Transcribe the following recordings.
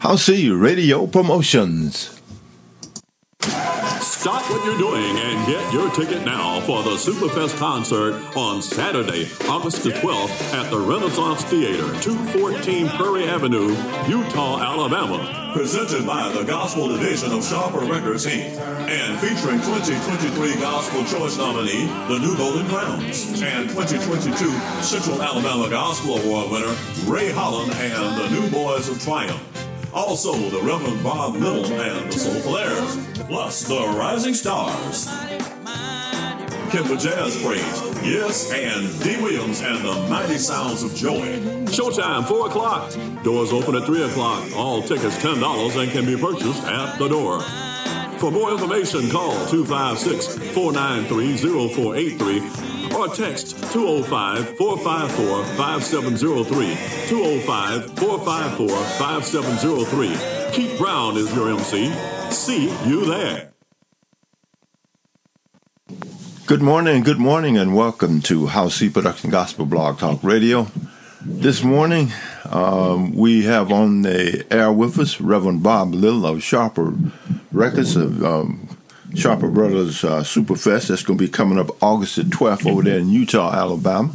Howcee Radio Promotions. Stop what you're doing and get your ticket now for the Superfest concert on Saturday, August the 12th at the Renaissance Theater, 214 Prairie Avenue, Eutaw, Alabama. Presented by the Gospel Division of Sharper Records Inc. and featuring 2023 Gospel Choice nominee, the New Golden Crowns, and 2022 Central Alabama Gospel Award winner, Ray Holland and the New Boys of Triumph. Also, the Reverend Bob Little and the Soulful Airs, plus the Rising Stars. Kimber Jazz Praise, yes, and D. Williams and the Mighty Sounds of Joy. Showtime, 4 o'clock. Doors open at 3 o'clock. All tickets $10 and can be purchased at the door. For more information, call 256 493 0483 or text 205 454 5703. 205 454 5703. Keith Brown is your MC. See you there. Good morning, good morning, and welcome to Howcee Production Gospel Blog Talk Radio. This morning, um, we have on the air with us Reverend Bob Little of Sharper Records of um, Sharper Brothers uh, Superfest. That's going to be coming up August the 12th over there in Eutaw, Alabama.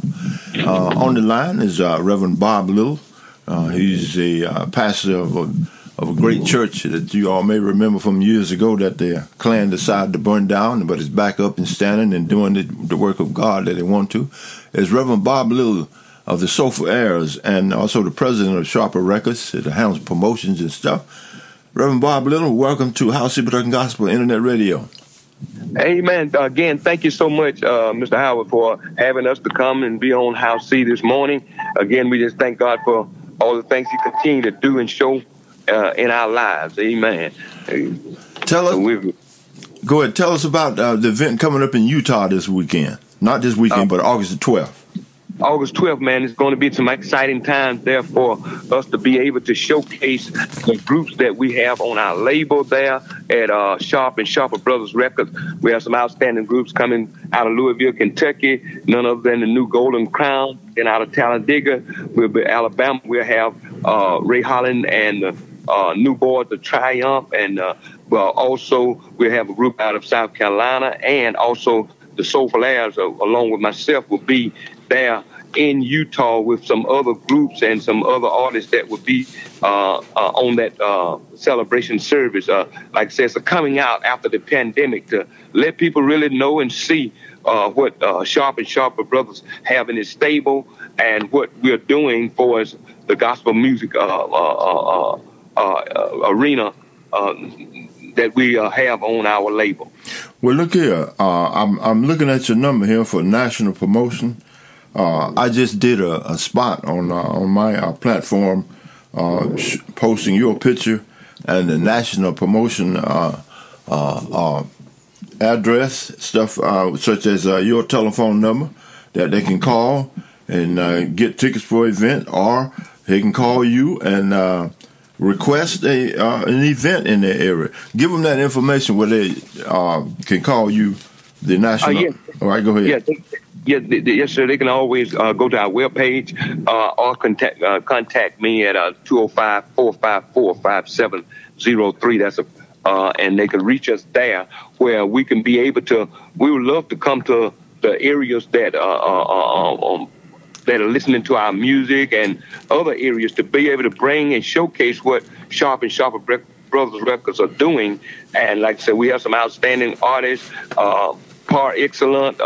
Uh, on the line is uh, Reverend Bob Little. Uh, he's a uh, pastor of a, of a great church that you all may remember from years ago that the Klan decided to burn down, but it's back up and standing and doing the, the work of God that they want to. Is Reverend Bob Little of the Soulful Airs and also the president of Sharper Records that handles promotions and stuff. Reverend Bob Little, welcome to House of Production Gospel Internet Radio. Amen. Again, thank you so much, uh, Mr. Howard, for having us to come and be on Howcee this morning. Again, we just thank God for all the things He continue to do and show uh, in our lives. Amen. Tell us. go ahead. Tell us about uh, the event coming up in Eutaw this weekend. Not this weekend, uh, but August the twelfth. August 12th, man, it's going to be some exciting times there for us to be able to showcase the groups that we have on our label there at uh, Sharp and Sharper Brothers Records. We have some outstanding groups coming out of Louisville, Kentucky, none other than the New Golden Crown, and out of Talladega, we'll be Alabama. We'll have uh, Ray Holland and the uh, New Boys of Triumph, and uh, well, also we'll have a group out of South Carolina, and also the Soulful Airs, uh, along with myself, will be there in Eutaw with some other groups and some other artists that would be uh, uh, on that uh, celebration service. Uh, like I said, so coming out after the pandemic to let people really know and see uh, what uh, Sharp and Sharper Brothers have in its stable and what we're doing for the gospel music arena that we have on our label. Well, look here. I'm I'm looking at your number here for national promotion. Uh, I just did a, a spot on uh, on my uh, platform, uh, sh- posting your picture and the national promotion uh, uh, address stuff, such as your telephone number that they can call and get tickets for event, or they can call you and request a an event in their area. Give them that information where they can call you. The national. Yeah. All right, go ahead. Yeah, yeah, yes, sir. They can always uh, go to our webpage uh, or contact uh, contact me at 205-454-5703. That's a uh, and they can reach us there where we can be able to. We would love to come to the areas that uh, uh, um, that are listening to our music and other areas to be able to bring and showcase what Sharp and Sharper Brothers Records are doing. And like I said, we have some outstanding artists, par excellent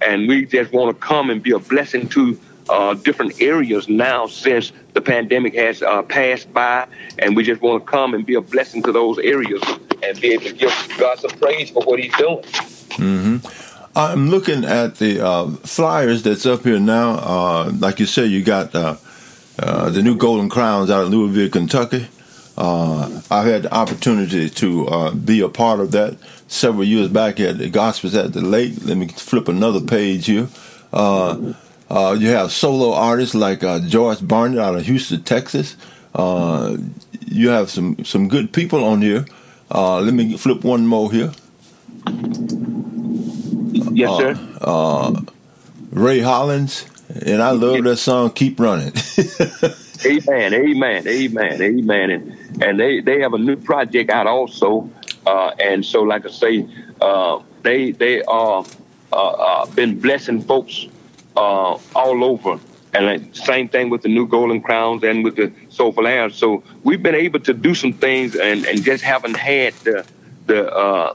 and we just want to come and be a blessing to uh, different areas now since the pandemic has uh, passed by, and we just want to come and be a blessing to those areas and be able to give God some praise for what He's doing. Mm-hmm. I'm looking at the uh, flyers that's up here now. Uh, like you said, you got uh, uh, the new Golden Crowns out of Louisville, Kentucky. I've had the opportunity to be a part of that several years back at the Gospels at the Lake. Let me flip another page here. Uh, uh, you have solo artists like uh, George Barnett out of Houston, Texas. Uh, you have some some good people on here. Uh, let me flip one more here. Yes, sir. Uh, Ray Hollins, and I love that song "Keep Running." Amen, amen, amen, amen. And and they they have a new project out also, uh, and so like I say, uh, they they are uh, uh, been blessing folks uh, all over. And same thing with the new golden crowns and with the soulful air. So we've been able to do some things and, and just haven't had the the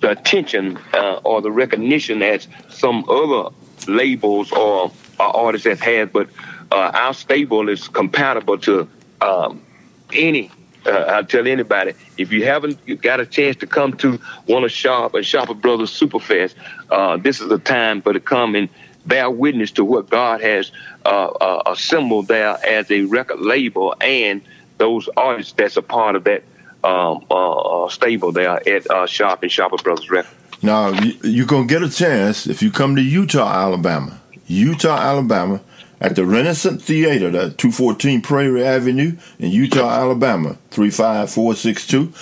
the attention uh, or the recognition as some other labels or, or artists have had. But uh, our stable is compatible to um, any. Uh, I'll tell anybody if you haven't got a chance to come to one of Sharp and Sharper Brothers Superfest, uh, this is the time for to come and bear witness to what God has uh, uh, assembled there as a record label and those artists that's a part of that um, uh, uh stable there at uh, Sharp and Sharper Brothers Records. Now, you're to get a chance if you come to Eutaw, Alabama. Eutaw, Alabama, at the Renaissance Theater, at 214 Prairie Avenue in Eutaw, Alabama, 35462.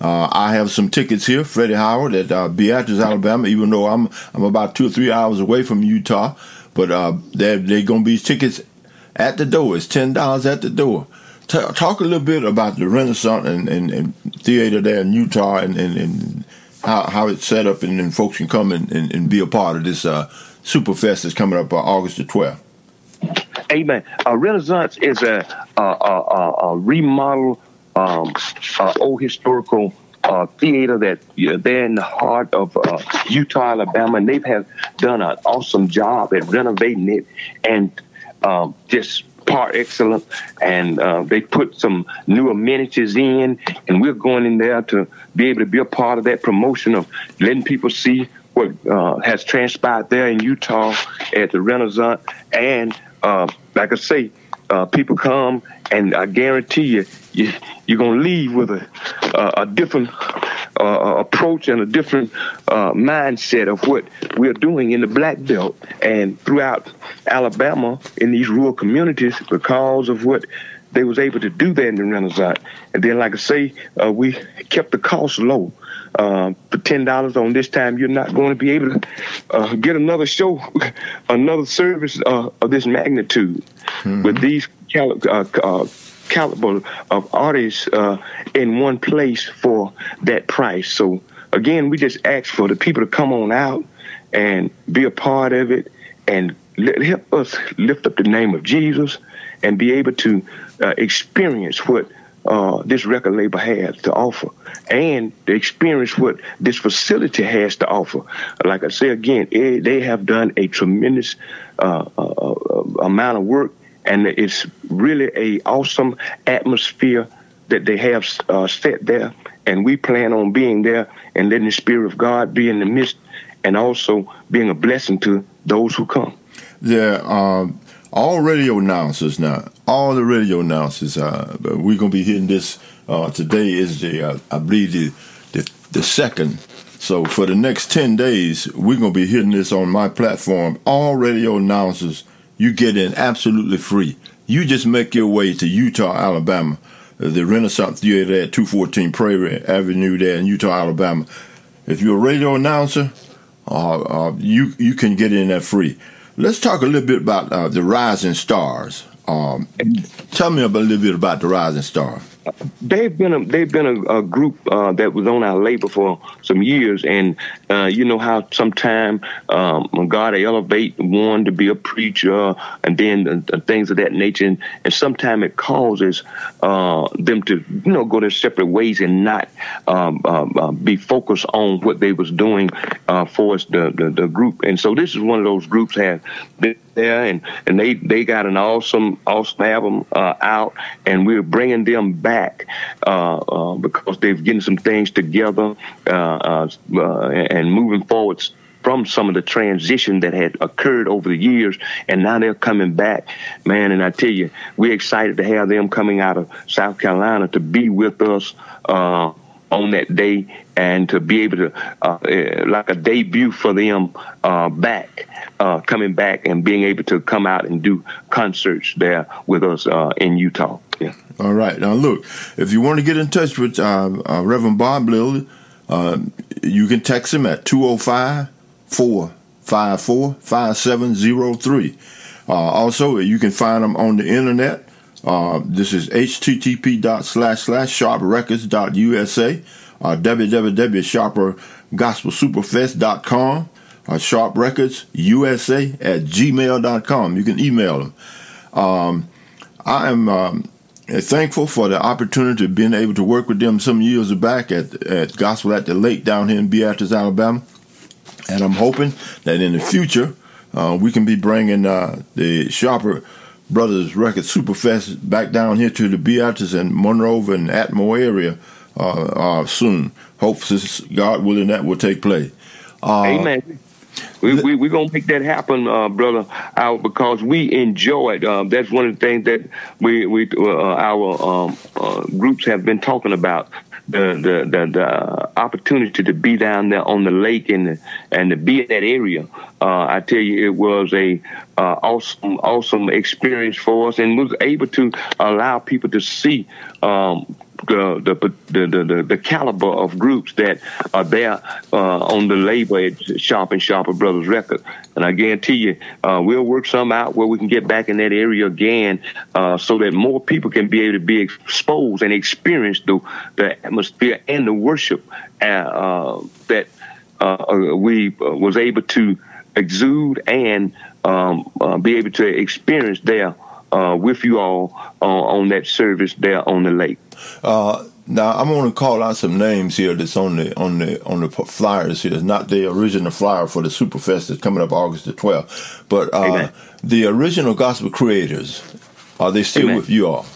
Uh, I have some tickets here, Freddie Howard at uh, Beatrice, Alabama. Even though I'm I'm about two or three hours away from Eutaw. but uh, they're they're gonna be tickets at the door. It's ten dollars at the door. T- talk a little bit about the Renaissance and, and, and theater there in Eutaw and, and, and, how how it's set up, and then folks can come and, and, and be a part of this uh, Super Fest that's coming up uh, August the twelfth. Amen. A Renaissance is a, a, a, a remodel um, old historical uh, theater that they're in the heart of uh, Eutaw, Alabama, and they've have done an awesome job at renovating it and um, just par excellent. And uh, they put some new amenities in, and we're going in there to be able to be a part of that promotion of letting people see what uh, has transpired there in Eutaw at the Renaissance. And uh, like I say, people come, and I guarantee you, you you're to leave with a, a, a different uh, approach and a different uh, mindset of what we're doing in the Black Belt and throughout Alabama in these rural communities because of what they was able to do that in the Renaissance. And then, like I say, uh, we kept the cost low. Uh, for ten dollars on this time, you're not going to be able to uh, get another show, another service uh, of this magnitude. Mm-hmm. With these uh, uh, caliber of artists uh, in one place for that price. So again, we just ask for the people to come on out and be a part of it and help us lift up the name of Jesus and be able to uh, experience what uh, this record label has to offer and experience what this facility has to offer. Like I say again, it, they have done a tremendous uh, uh, uh amount of work and it's really a awesome atmosphere that they have set there. And we plan on being there and letting the Spirit of God be in the midst, and also being a blessing to those who come. Yeah, um, all radio announcers now, all the radio announcers. Uh, we're gonna be hitting this uh, today. Is the uh, I believe the, the the second. So for the next ten days, we're gonna be hitting this on my platform. All radio announcers you get in absolutely free. You just make your way to Eutaw, Alabama, uh, the Renaissance Theater at 214 Prairie Avenue there in Eutaw, Alabama. If you're a radio announcer, uh, uh, you you can get in there free. Let's talk a little bit about the Rising Stars. Um, tell me a little bit about the Rising Star. they've been a, they've been a, a group uh, that was on our label for some years, and uh, you know how sometimes um, God elevate one to be a preacher, and then things of that nature, and, and sometimes it causes uh, them to you know go their separate ways and not um, um uh, be focused on what they was doing uh, for us the, the, the group, and so this is one of those groups have been there, and and they they got an awesome awesome album uh, out, and we're bringing them back uh, uh, because they've getting some things together uh, uh, uh, and moving forward from some of the transition that had occurred over the years, and now they're coming back, man. And I tell you, we're excited to have them coming out of South Carolina to be with us on that day and to be able to uh, eh, like a debut for them uh, back uh, coming back and being able to come out and do concerts there with us uh, in Eutaw. yeah. All right. Now look if you want to get in touch with uh, Reverend Bob Little you can text him at 205 454 5703 also you can find him on the internet Uh, this is http dot slash slash sharprecords.usa uh, www.sharpergospelsuperfest.com uh, USA at gmail.com. You can email them. Um, I am um, thankful for the opportunity of being able to work with them some years back at, at Gospel at the Lake down here in Beatrice, Alabama. And I'm hoping that in the future uh, we can be bringing uh, the Sharper Brothers Record Superfest back down here to the Beatrice and Monroe and Atmore area uh, uh, soon. Hope, this, God willing, that will take place. Uh, Amen. We, we, we're going to make that happen, uh, brother, out because we enjoy it. Uh, that's one of the things that we, we uh, our um, uh, groups have been talking about. The, the, the, the, opportunity to be down there on the lake and, and to be in that area. Uh, I tell you, it was a uh, awesome, awesome experience for us and was able to allow people to see um, the, the the, the the caliber of groups that are there uh, on the label at Sharp and Sharper Brothers Records. And I guarantee you, uh, we'll work some out where we can get back in that area again, uh, so that more people can be able to be exposed and experience the the atmosphere and the worship uh, uh, that uh, we was able to exude and um, be able to experience there with you all on that service there on the lake. Uh, now I'm going to call out some names here that's on the on the on the flyers here. It's not the original flyer for the Superfest that's coming up August the 12th, but uh, the original gospel creators are they still Amen. with you all?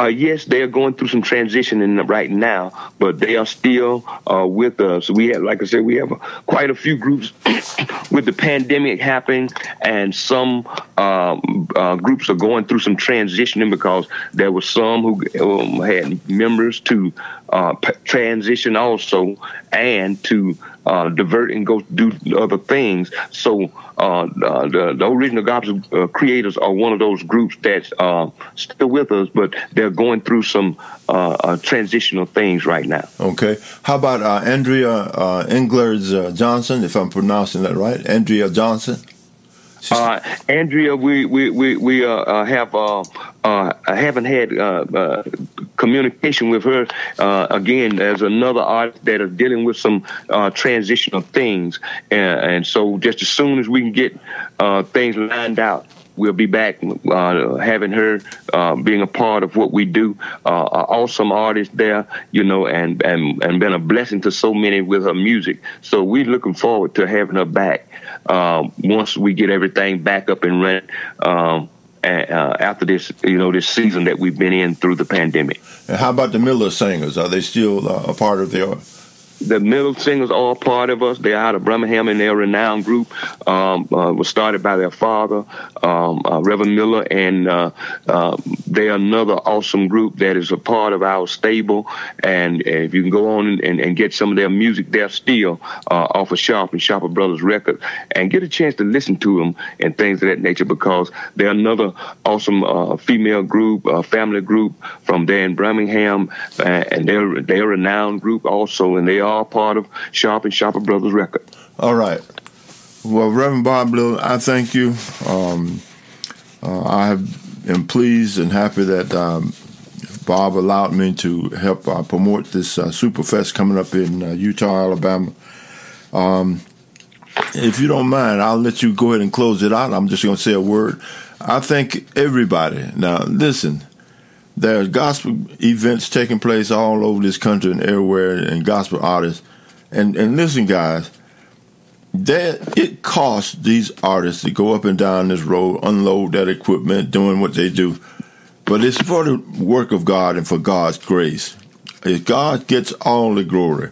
Uh, yes, they are going through some transitioning right now, but they are still uh, with us. We have, like I said, we have a, quite a few groups with the pandemic happening, and some um, uh, groups are going through some transitioning because there were some who um, had members to uh, p- transition also and to uh, divert and go do other things. So uh, the, the original gospel uh, creators are one of those groups that's uh, still with us, but they're going through some uh, uh, transitional things right now. Okay. How about Andrea Englers Johnson, if I'm pronouncing that right? Andrea Johnson? Uh, Andrea, we we we, we uh, uh, have uh, uh, haven't had uh, communication with her again. As another artist that is dealing with some transitional things, and, and, so just as soon as we can get things lined out, we'll be back having her being a part of what we do. Awesome artist there, you know, and, and and been a blessing to so many with her music. So we're looking forward to having her back um, once we get everything back up and running. Um, uh, after this, you know, this season that we've been in through the pandemic. And how about the Miller Singers? Are they still uh, a part of the the middle singers are part of us. They're out of Birmingham and they're a renowned group. Um, uh, was started by their father, um, uh, Reverend Miller, and uh, uh, they're another awesome group that is a part of our stable. And if you can go on and, and get some of their music, they're still uh, off of Sharp and Sharper Brothers Records, and get a chance to listen to them and things of that nature because they're another awesome uh, female group, family group from there in Birmingham, and they're they're a renowned group also, and they are all part of Sharp and Sharper Brothers record. All right. Well, Reverend Bob Little, I thank you. Um, uh, I am pleased and happy that um, Bob allowed me to help uh, promote this uh, Superfest coming up in uh, Eutaw, Alabama. Um, if you don't mind, I'll let you go ahead and close it out. I'm just going to say a word. I thank everybody. Now, listen, there's gospel events taking place all over this country and everywhere, and gospel artists. And and listen, guys, that it costs these artists to go up and down this road, unload that equipment, doing what they do. But it's for the work of God and for God's grace. If God gets all the glory.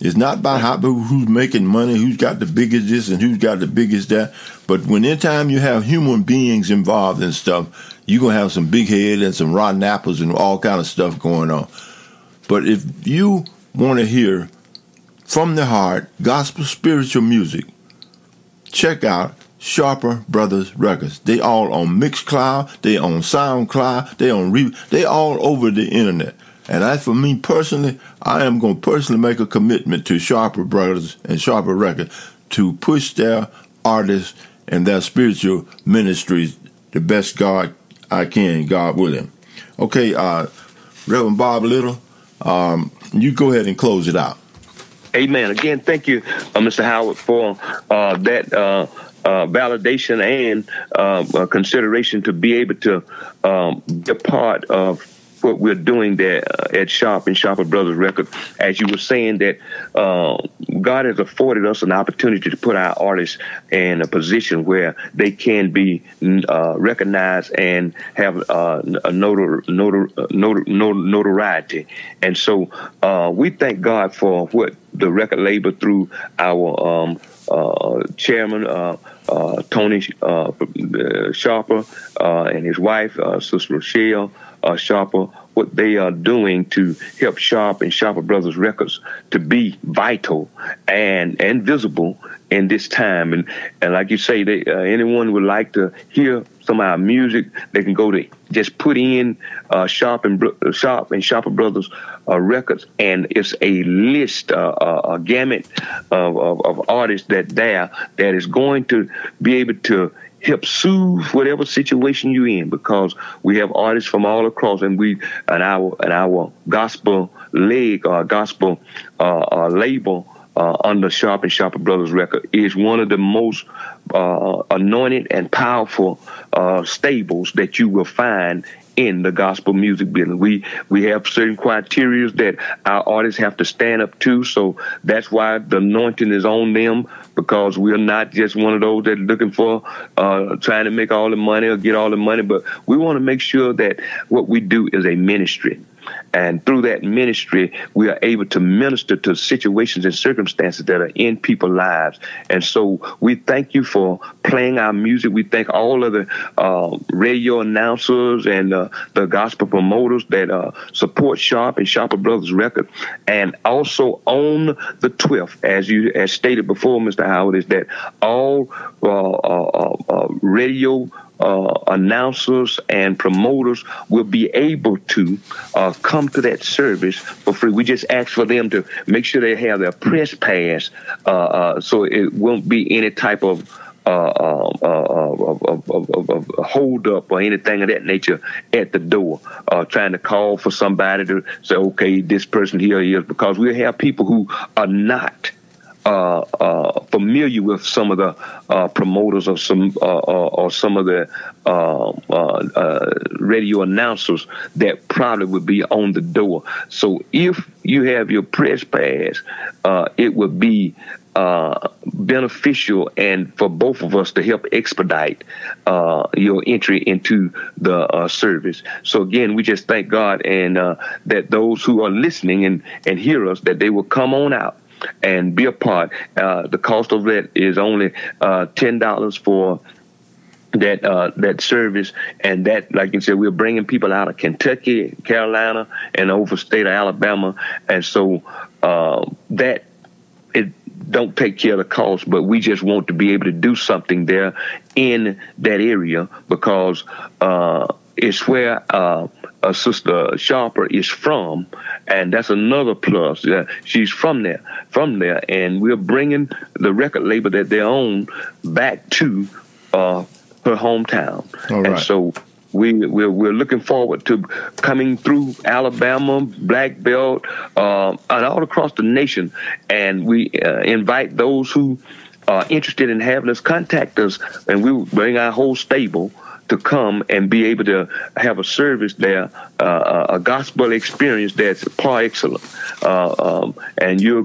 It's not about how who's making money, who's got the biggest this and who's got the biggest that. But when anytime you have human beings involved in stuff, you're gonna have some big head and some rotten apples and all kind of stuff going on. But if you want to hear from the heart gospel spiritual music, check out Sharper Brothers Records. They all on Mixcloud, they on SoundCloud, they on Re- they all over the internet. And as for me personally, I am going to personally make a commitment to Sharper Brothers and Sharper Records to push their artists and their spiritual ministries the best God I can, God willing. Okay, uh, Reverend Bob Little, um, you go ahead and close it out. Amen. Again, thank you, uh, Mr. Howard, for uh, that uh, uh validation and uh, consideration to be able to um, be a part of what we're doing there uh, at Sharp and Sharper Brothers Record. As you were saying, that uh, God has afforded us an opportunity to put our artists in a position where they can be uh, recognized and have uh, a notor- notor- notor- notoriety. And so uh, we thank God for what the record label through our um, uh, chairman. Uh, Tony uh, Sharper uh, and his wife, Sister Rochelle, uh, Sharper, what they are doing to help Sharp and Sharper Brothers Records to be vital and and visible in this time. And and like you say, they, uh, anyone would like to hear some of our music, they can go to just put in uh, Sharp and uh, Sharp and Sharper Brothers uh, records, and it's a list, uh, uh, a gamut of, of, of artists that there that is going to be able to help soothe whatever situation you're in because we have artists from all across and we and our and our gospel leg or gospel uh, uh, label uh, under Sharp and Sharper Brothers record is one of the most uh, anointed and powerful uh, stables that you will find in the gospel music business. We we have certain criteria that our artists have to stand up to. So that's why the anointing is on them because we're not just one of those that are looking for uh, trying to make all the money or get all the money, but we want to make sure that what we do is a ministry. And through that ministry, we are able to minister to situations and circumstances that are in people's lives. And so we thank you for playing our music. We thank all of the uh, radio announcers and uh, the gospel promoters that uh, support Sharp and Sharper Brothers Record. And also on the 12th, as you as stated before, Mr. Howard, is that all uh, uh, uh, radio uh, announcers and promoters will be able to uh, come to that service for free. We just ask for them to make sure they have their press pass, uh, uh so it won't be any type of. Uh, uh, of, hold up or anything of that nature at the door, trying to call for somebody to say, okay, this person here is, because we have people who are not uh, uh, familiar with some of the uh, promoters or some uh, uh, or some of the uh, radio announcers that probably would be on the door. So if you have your press pass, it would be beneficial and for both of us to help expedite your entry into the service. So again, we just thank God and that those who are listening and and hear us that they will come on out and be a part. Uh, the cost of that is only uh, ten dollars for that uh, that service and that like you said we're bringing people out of Kentucky, Carolina, and over state of Alabama, and so uh, that it don't take care of the cost, but we just want to be able to do something there in that area because uh, it's where uh, sister Sharper is from, and that's another plus. Yeah, she's from there, from there, and we're bringing the record label that they own back to uh, her hometown, and so. We, we're, we're looking forward to coming through Alabama, Black Belt, uh, and all across the nation. And we uh, invite those who are interested in having us contact us, and we bring our whole stable to come and be able to have a service there, uh, a gospel experience that's par excellence. Uh, um, and you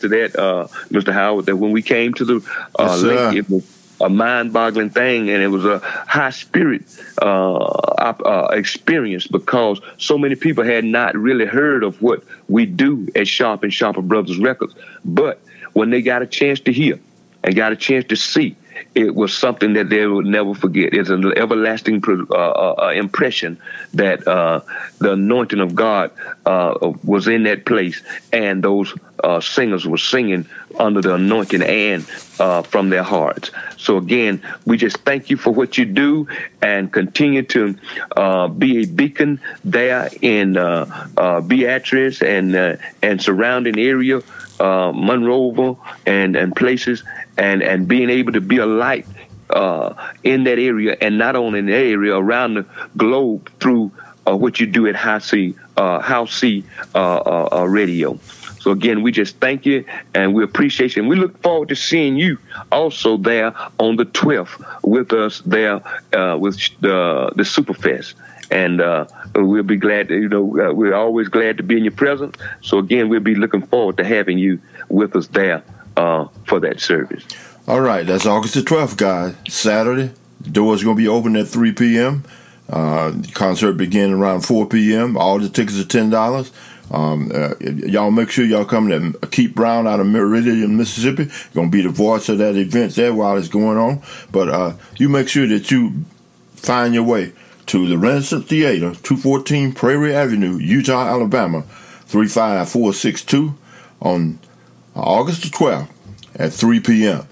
to that, uh, Mr. Howard, that when we came to the uh, yes, lake, it was a mind-boggling thing, and it was a high spirit uh, uh, experience because so many people had not really heard of what we do at Sharp and Sharper Brothers Records. But when they got a chance to hear and got a chance to see it was something that they would never forget. It's an everlasting uh, uh, uh, impression that uh, the anointing of God uh, was in that place, and those uh, singers were singing under the anointing and from their hearts. So again, we just thank you for what you do, and continue to be a beacon there in Beatrice and and surrounding area, Monroeville and and places and and being able to be a light uh, in that area, and not only in the area, around the globe through uh, what you do at Howcee, uh, Howcee uh, uh, uh, Radio. So again, we just thank you and we appreciate you. And we look forward to seeing you also there on the 12th with us there uh, with the, the Superfest. And uh, we'll be glad to, you know, uh, we're always glad to be in your presence. So again, we'll be looking forward to having you with us there uh, for that service. All right, that's August the 12th, guys. Saturday. Doors going to be open at 3 p.m. Uh, concert begin around 4 p.m. All the tickets are $10. Um, uh, y'all make sure y'all come to Keith Brown out of Meridian, Mississippi. Going to be the voice of that event there while it's going on. But uh, you make sure that you find your way to the Renaissance Theater, 214 Prairie Avenue, Eutaw, Alabama, 35462 on August the 12th at 3 p.m.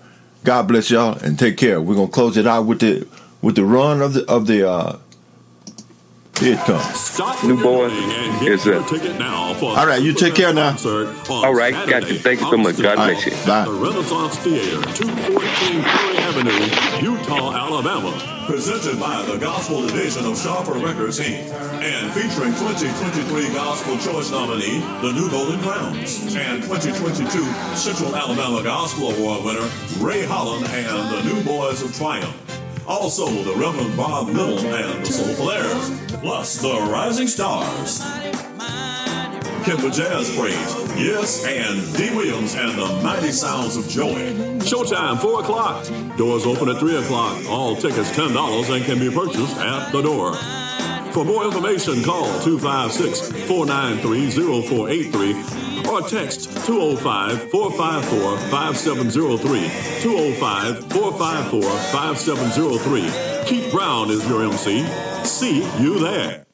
God bless y'all and take care. We're gonna close it out with the with the run of the of the uh, here it comes. Stop New what boy you're and get is a- ticket now for All right, you take care now. All right, got you. Thank you so much. God bless you. Bye. The Renaissance Theater, 214 Prairie Avenue, Eutaw, Alabama. Presented by the Gospel Division of Sharper Records, Inc. And featuring 2023 Gospel Choice nominee, the New Golden Crowns. And 2022 Central Alabama Gospel Award winner, Ray Holland and the New Boys of Triumph. Also, the Reverend Bob Little and the Soulful Airs. Plus, the Rising Stars. Kimber Jazz Praise. Yes, and D. Williams and the Mighty Sounds of Joy. Showtime, 4 o'clock. Doors open at 3 o'clock. All tickets $10 and can be purchased at the door. For more information, call 256 493 0483 or text 205 454 5703. 205 454 5703. Keith Brown is your MC. See you there.